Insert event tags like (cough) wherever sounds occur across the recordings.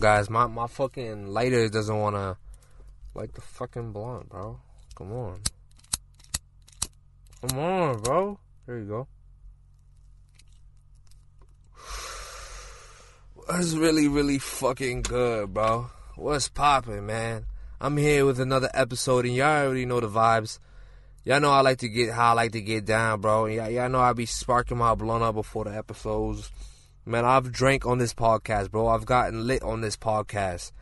guys. My my fucking lighter doesn't want light the fucking blunt, bro. Come on. Come on, bro. There you go. That's really, really fucking good, bro. What's poppin', man? I'm here with another episode, and y'all already know the vibes. Y'all know I like to get how I like to get down, bro. Y'all, y'all know I be sparking my blunt up before the episodes. Man, I've drank on this podcast, bro. I've gotten lit on this podcast.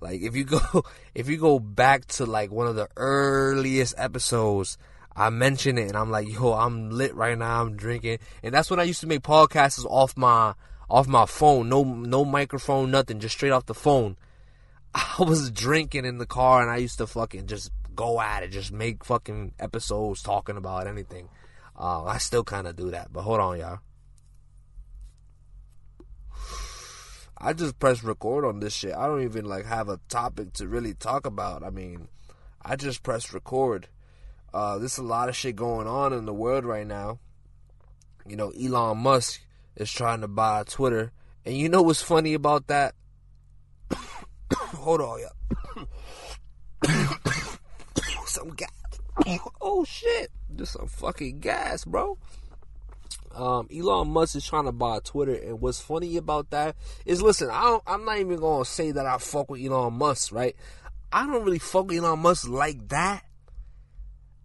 Like if you go (laughs) if you go back to like one of the earliest episodes, I mention it and I'm like, yo, I'm lit right now, I'm drinking. And that's when I used to make podcasts off my off my phone. No no microphone, nothing, just straight off the phone. (laughs) I was drinking in the car and I used to fucking just go at it, just make fucking episodes talking about anything. Uh, I still kind of do that, but hold on, y'all. I just press record on this shit. I don't even like have a topic to really talk about. I mean, I just press record. Uh, there's a lot of shit going on in the world right now. You know, Elon Musk is trying to buy Twitter, and you know what's funny about that? (coughs) Hold on, yeah. (coughs) some gas. (coughs) Oh shit, just some fucking gas, bro. Um, Elon Musk is trying to buy Twitter, and what's funny about that is, listen, I I'm not even gonna say that I fuck with Elon Musk, right? I don't really fuck with Elon Musk like that.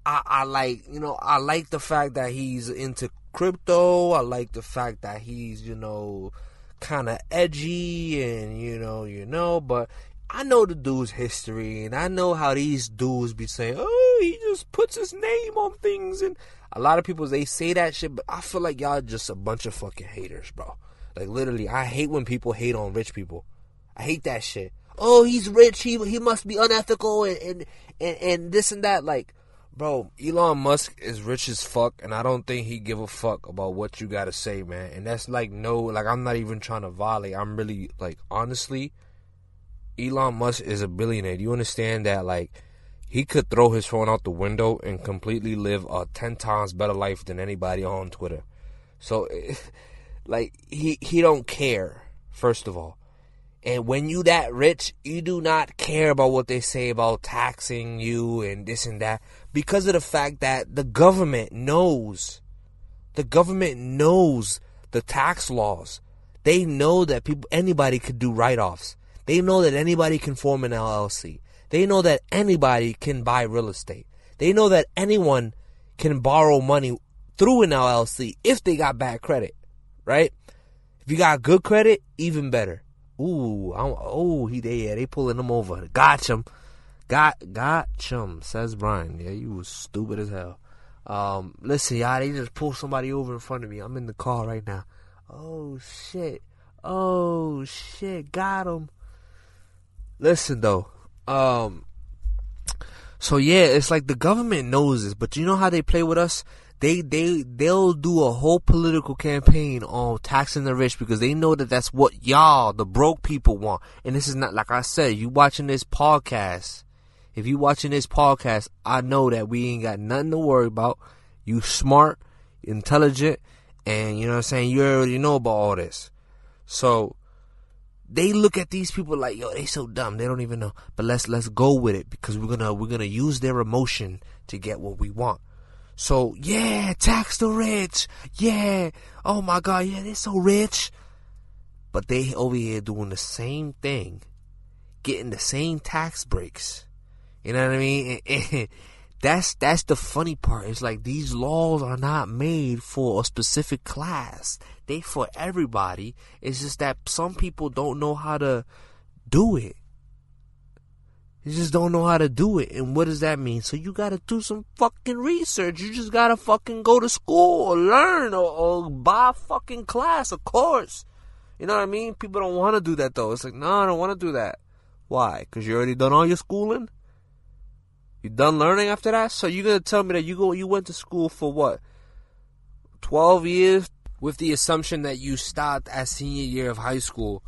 I, I like, you know, I like the fact that he's into crypto. I like the fact that he's, you know, kind of edgy and you know, you know, but I know the dude's history and I know how these dudes be saying, "Oh, he just puts his name on things and a lot of people they say that shit, but I feel like y'all just a bunch of fucking haters, bro. Like literally, I hate when people hate on rich people. I hate that shit. Oh, he's rich. He he must be unethical and and and, and this and that. Like, bro, Elon Musk is rich as fuck, and I don't think he give a fuck about what you gotta say, man. And that's like no, like I'm not even trying to violate. I'm really like honestly, Elon Musk is a billionaire. Do you understand that? Like he could throw his phone out the window and completely live a 10 times better life than anybody on Twitter. So (laughs) like he he don't care first of all. And when you that rich, you do not care about what they say about taxing you and this and that because of the fact that the government knows the government knows the tax laws. They know that people anybody could do write-offs. They know that anybody can form an LLC. They know that anybody can buy real estate. They know that anyone can borrow money through an LLC if they got bad credit, right? If you got good credit, even better. Ooh, I'm, oh, he they yeah, they pulling them over. Got him, got got him. Says Brian. Yeah, you was stupid as hell. Um, listen, y'all, they just pulled somebody over in front of me. I'm in the car right now. Oh shit. Oh shit. Got him. Listen though, um, so yeah, it's like the government knows this, but you know how they play with us? They they they'll do a whole political campaign on taxing the rich because they know that that's what y'all, the broke people, want. And this is not like I said. You watching this podcast? If you watching this podcast, I know that we ain't got nothing to worry about. You smart, intelligent, and you know what I'm saying. You already know about all this. So they look at these people like, yo, they so dumb, they don't even know. But let's let's go with it because we're gonna we're gonna use their emotion to get what we want. So yeah, tax the rich. Yeah. Oh my god, yeah, they're so rich. But they over here doing the same thing, getting the same tax breaks. You know what I mean? (laughs) that's that's the funny part. It's like these laws are not made for a specific class. They for everybody. It's just that some people don't know how to do it. You just don't know how to do it. And what does that mean? So you gotta do some fucking research. You just gotta fucking go to school or learn or, or buy a fucking class, of course. You know what I mean? People don't want to do that though. It's like, no, I don't want to do that. Why? Because you already done all your schooling? You done learning after that? So you're gonna tell me that you go you went to school for what? Twelve years with the assumption that you stopped at senior year of high school.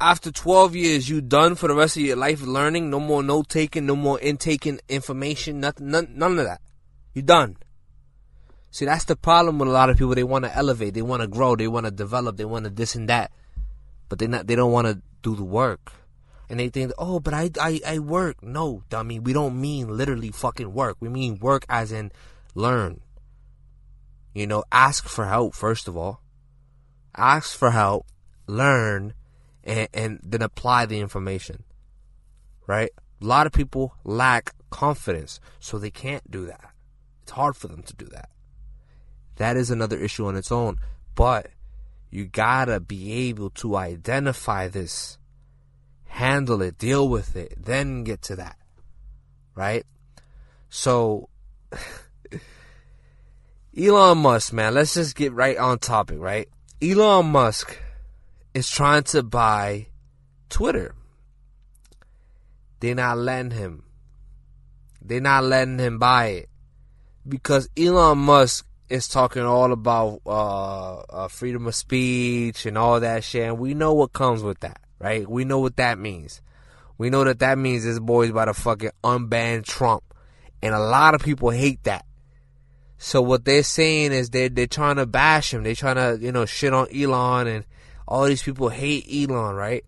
After twelve years, you done for the rest of your life learning. No more note taking, no more intaking information. Nothing, none, none of that. You done. See, that's the problem with a lot of people. They want to elevate, they want to grow, they want to develop, they want to this and that, but they not. They don't want to do the work and they think, oh, but I, I, I work. No, dummy, we don't mean literally fucking work. We mean work as in learn. You know, ask for help, first of all. Ask for help, learn, and, and then apply the information. Right? A lot of people lack confidence, so they can't do that. It's hard for them to do that. That is another issue on its own. But you gotta be able to identify this handle it, deal with it, then get to that. Right? So, (laughs) Elon Musk, man, let's just get right on topic, right? Elon Musk is trying to buy Twitter. They're not letting him. They're not letting him buy it. Because Elon Musk is talking all about uh, uh, freedom of speech and all that shit, and we know what comes with that right? We know what that means. We know that that means this boy's about to fucking unban Trump. And a lot of people hate that. So what they're saying is they're, they're trying to bash him. They're trying to, you know, shit on Elon and all these people hate Elon, right?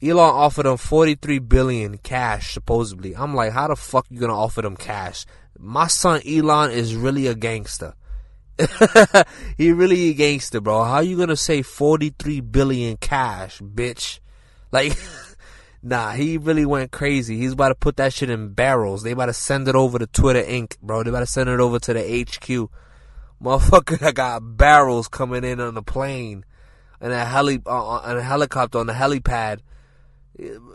Elon offered them 43 billion cash, supposedly. I'm like, how the fuck you gonna offer them cash? My son Elon is really a gangster. (laughs) he really a gangster, bro. How you gonna say 43 billion cash, bitch? Like, (laughs) nah, he really went crazy. He's about to put that shit in barrels. They about to send it over to Twitter Inc., bro. They about to send it over to the HQ. Motherfucker, (laughs) I got barrels coming in on the plane and a heli uh, uh, and a helicopter on the helipad.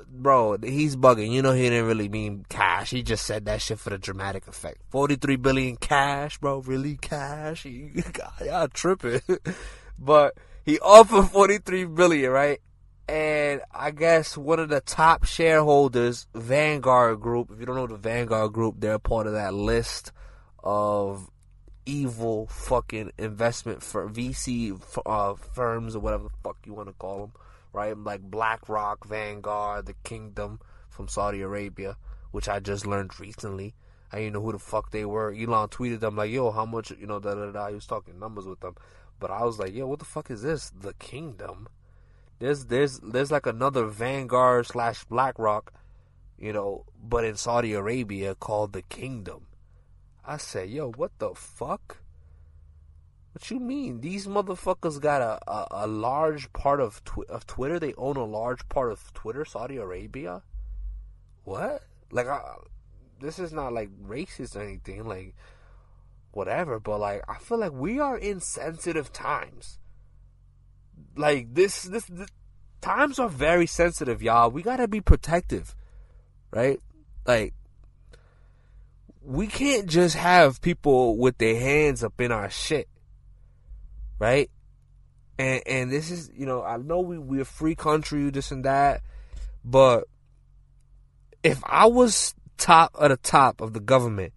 Bro, he's bugging. You know he didn't really mean cash. He just said that shit for the dramatic effect. Forty-three billion cash, bro. Really cash? God, (laughs) Y'all tripping. but he offered forty-three billion, right? And I guess one of the top shareholders, Vanguard Group. If you don't know the Vanguard Group, they're part of that list of evil fucking investment for VC uh, firms or whatever the fuck you want to call them, right? Like BlackRock, Vanguard, the Kingdom from Saudi Arabia, which I just learned recently. I didn't know who the fuck they were. Elon tweeted them like, "Yo, how much?" You know, da da da. He was talking numbers with them, but I was like, "Yo, what the fuck is this? The Kingdom." There's there's there's like another Vanguard slash BlackRock, you know, but in Saudi Arabia called the Kingdom. I said, yo, what the fuck? What you mean? These motherfuckers got a, a, a large part of twi- of Twitter. They own a large part of Twitter, Saudi Arabia. What? Like, I, this is not like racist or anything. Like, whatever. But like, I feel like we are in sensitive times like this, this, this times are very sensitive, y'all. We gotta be protective, right? Like we can't just have people with their hands up in our shit, right? And and this is, you know, I know we we're a free country, this and that, but if I was top at the top of the government,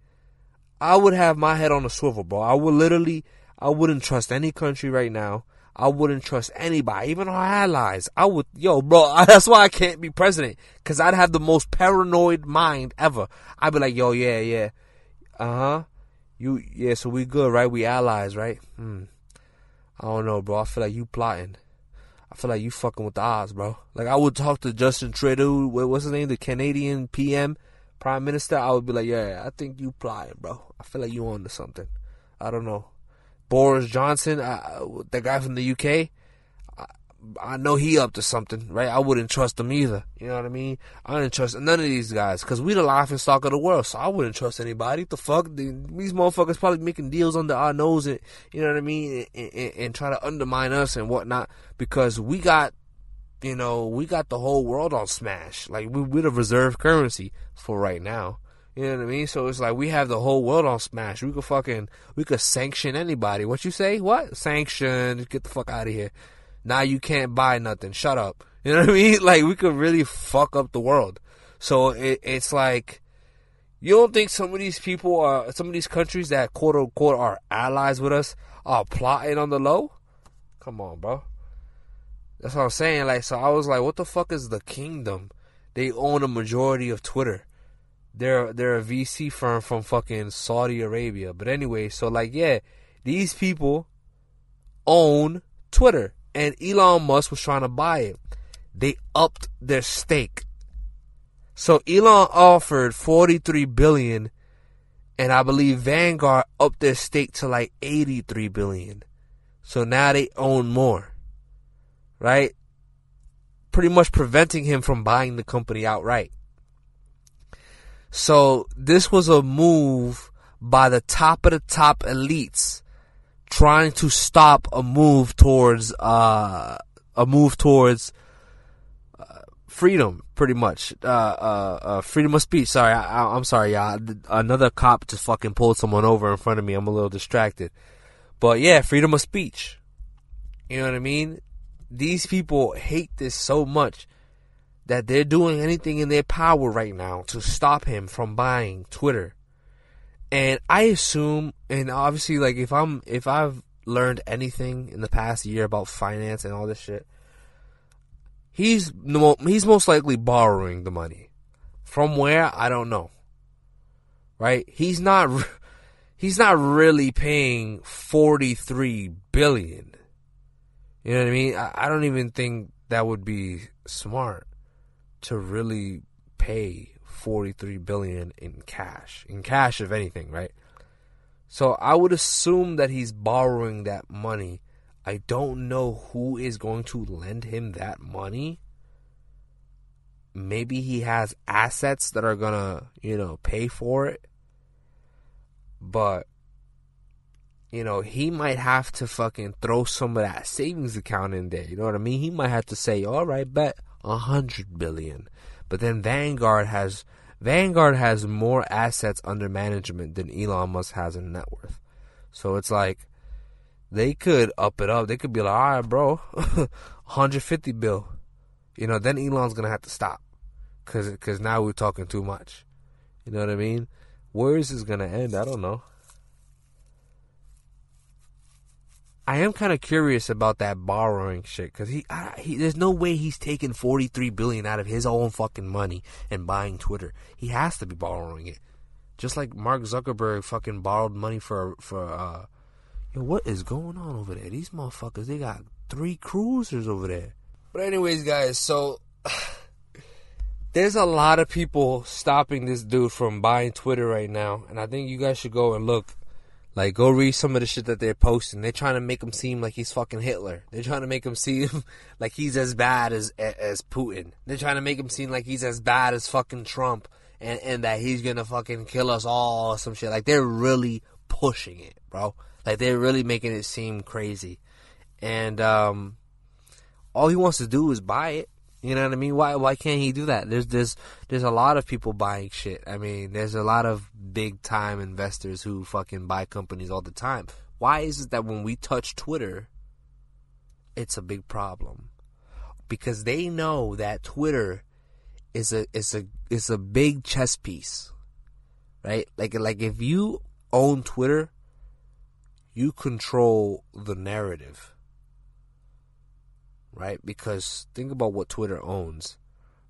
I would have my head on a swivel, bro. I would literally, I wouldn't trust any country right now. I wouldn't trust anybody, even our allies. I would, yo, bro, (laughs) that's why I can't be president. Cause I'd have the most paranoid mind ever. I'd be like, yo, yeah, yeah. Uh huh. You, yeah, so we good, right? We allies, right? Hmm. I don't know, bro. I feel like you plotting. I feel like you fucking with the odds, bro. Like, I would talk to Justin Trudeau, what's his name? The Canadian PM, Prime Minister. I would be like, yeah, I think you plotting, bro. I feel like you on to something. I don't know. Boris Johnson, uh, the guy from the UK, I, know he up to something, right? I wouldn't trust him either. You know what I mean? I didn't trust none of these guys because we the laughing stock of the world. So I wouldn't trust anybody. The fuck? These motherfuckers probably making deals under our nose and you know what I mean, and, and, and try to undermine us and whatnot because we got you know, we got the whole world on smash. Like we, we're the reserve currency for right now. You know what I mean? So it's like we have the whole world on smash. We could fucking we could sanction anybody. What you say? What? Sanction, get the fuck out of here. Now you can't buy nothing. Shut up. (laughs) You know what I mean? Like we could really fuck up the world. So it, it's like You don't think some of these people are some of these countries that quote unquote are allies with us are plotting on the low? Come on, bro. That's what I'm saying. Like, so I was like, what the fuck is the kingdom? They own a majority of Twitter. They're they're a VC firm from fucking Saudi Arabia. But anyway, so like, yeah, these people own Twitter, and Elon Musk was trying to buy it. They upped their stake. So Elon offered 43 billion and I believe Vanguard upped their stake to like 83 billion. So now they own more. Right? Pretty much preventing him from buying the company outright. So this was a move by the top of the top elites trying to stop a move towards uh, a move towards uh, freedom, pretty much. Uh, uh, uh freedom of speech. Sorry, I, am sorry, y'all. Another cop just fucking pulled someone over in front of me. I'm a little distracted, but yeah, freedom of speech. You know what I mean? These people hate this so much that they're doing anything in their power right now to stop him from buying Twitter and I assume, and obviously, like if I'm if I've learned anything in the past year about finance and all this shit, he's he's most likely borrowing the money from where I don't know. Right? He's not he's not really paying 43 billion. You know what I mean? I, I don't even think that would be smart to really pay 43 billion in cash. In cash if anything, right? So I would assume that he's borrowing that money. I don't know who is going to lend him that money. Maybe he has assets that are going to, you know, pay for it. But you know, he might have to fucking throw some of that savings account in there. You know what I mean? He might have to say, all right, bet a hundred billion. But then Vanguard has Vanguard has more assets under management than Elon Musk has in net worth. So it's like they could up it up. They could be like, all right, bro, (laughs) 150 bill. You know, then Elon's gonna have to stop, cause cause now we're talking too much. You know what I mean? Where is this gonna end? I don't know. I am kind of curious about that borrowing shit because he, he, there's no way he's taking 43 billion out of his own fucking money and buying Twitter. He has to be borrowing it, just like Mark Zuckerberg fucking borrowed money for for. uh Yo, what is going on over there? These motherfuckers, they got three cruisers over there. But anyways, guys, so (sighs) there's a lot of people stopping this dude from buying Twitter right now, and I think you guys should go and look like, go read some of the shit that they're posting. They're trying to make him seem like he's fucking Hitler. They're trying to make him seem (laughs) like he's as bad as as Putin. They're trying to make him seem like he's as bad as fucking Trump, and and that he's gonna fucking kill us all or some shit. Like they're really pushing it, bro. Like they're really making it seem crazy, and um, all he wants to do is buy it. You know what I mean? Why why can't he do that? There's there's there's a lot of people buying shit. I mean, there's a lot of big time investors who fucking buy companies all the time. Why is it that when we touch Twitter, it's a big problem? Because they know that Twitter is a is a is a big chess piece. Right? Like like if you own Twitter, you control the narrative right? Because think about what Twitter owns,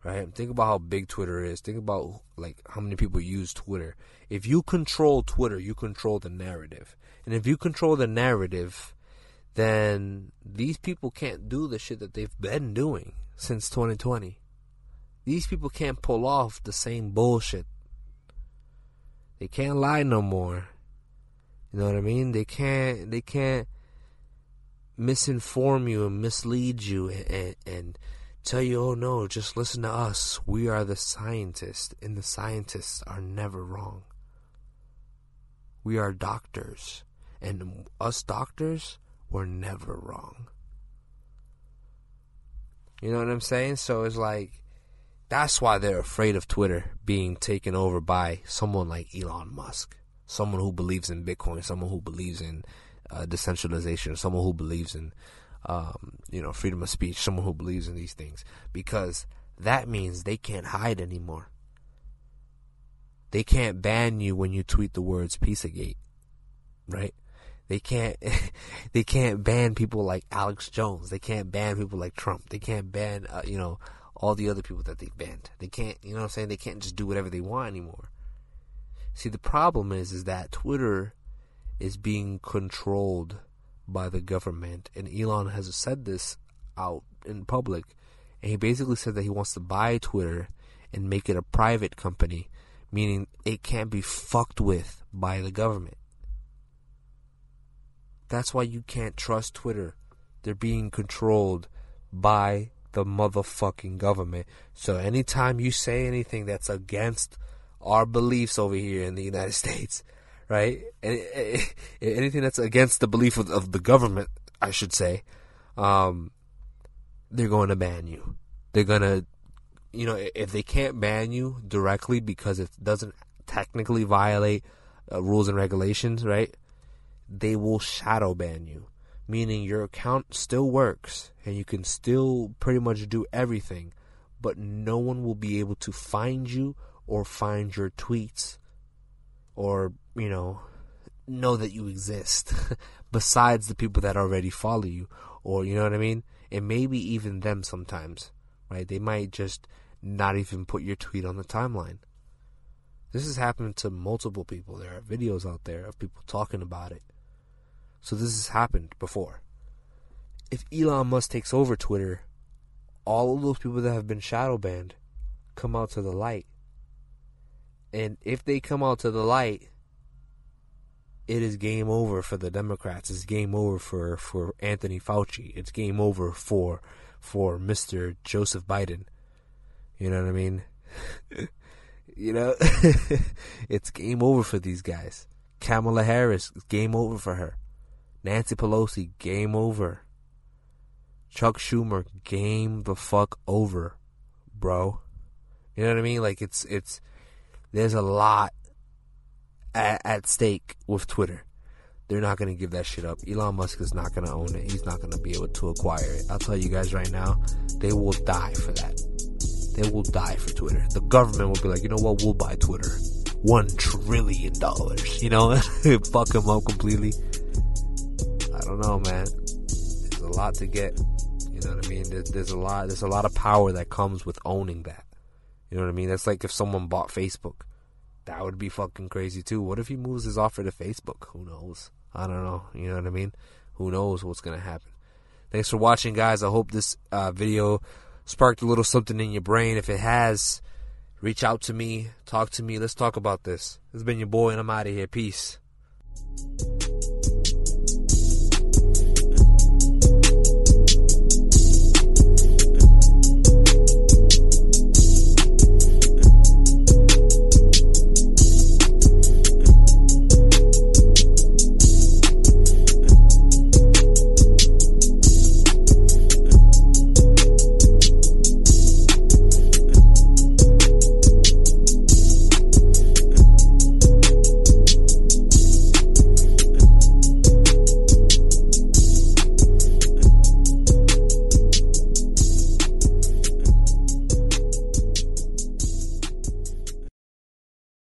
right? Think about how big Twitter is. Think about like how many people use Twitter. If you control Twitter, you control the narrative. And if you control the narrative, then these people can't do the shit that they've been doing since 2020. These people can't pull off the same bullshit. They can't lie no more. You know what I mean? They can't they can't misinform you and mislead you and, and tell you, oh no, just listen to us. We are the scientists, and the scientists are never wrong. We are doctors, and us doctors were never wrong. You know what I'm saying? So it's like, that's why they're afraid of Twitter being taken over by someone like Elon Musk, someone who believes in Bitcoin, someone who believes in uh, decentralization, someone who believes in, um, you know, freedom of speech, someone who believes in these things, because that means they can't hide anymore. They can't ban you when you tweet the words Pizzagate, right? They can't (laughs) they can't ban people like Alex Jones. They can't ban people like Trump. They can't ban uh, you know all the other people that they've banned. They can't, you know what I'm saying? They can't just do whatever they want anymore. See, the problem is is that Twitter is being controlled by the government and Elon has said this out in public and he basically said that he wants to buy Twitter and make it a private company, meaning it can't be fucked with by the government. That's why you can't trust Twitter. They're being controlled by the motherfucking government. So anytime you say anything that's against our beliefs over here in the United (laughs) States, right? (laughs) Anything that's against the belief of, of the government, I should say, um, they're going to ban you. They're going to, you know, if they can't ban you directly because it doesn't technically violate uh, rules and regulations, right? They will shadow ban you, meaning your account still works and you can still pretty much do everything, but no one will be able to find you or find your tweets or, you know, know that you exist (laughs) besides the people that already follow you or you know what I mean? And maybe even them sometimes, right? They might just not even put your tweet on the timeline. This has happened to multiple people. There are videos out there of people talking about it. So this has happened before. If Elon Musk takes over Twitter, all of those people that have been shadow banned come out to the light. And if they come out to the light, it is game over for the Democrats. It's game over for, for Anthony Fauci. It's game over for for Mr. Joseph Biden. You know what I mean? (laughs) you know, (laughs) it's game over for these guys. Kamala Harris, game over for her. Nancy Pelosi, game over. Chuck Schumer, game the fuck over, bro. You know what I mean? Like it's it's there's a lot at, at stake with Twitter. They're not going to give that shit up. Elon Musk is not going to own it. He's not going to be able to acquire it. I'll tell you guys right now, they will die for that. They will die for Twitter. The government will be like, you know what? We'll buy Twitter. One trillion dollars. You know, (laughs) fuck them up completely. I don't know, man. There's a lot to get. You know what I mean? There's, there's a lot. There's a lot of power that comes with owning that. You know what I mean? That's like if someone bought Facebook. That would be fucking crazy too. What if he moves his offer to Facebook? Who knows? I don't know. You know what I mean? Who knows what's gonna happen? Thanks for watching, guys. I hope this uh, video sparked a little something in your brain. If it has, reach out to me, talk to me. Let's talk about this. This has been your boy, and I'm out of here. Peace.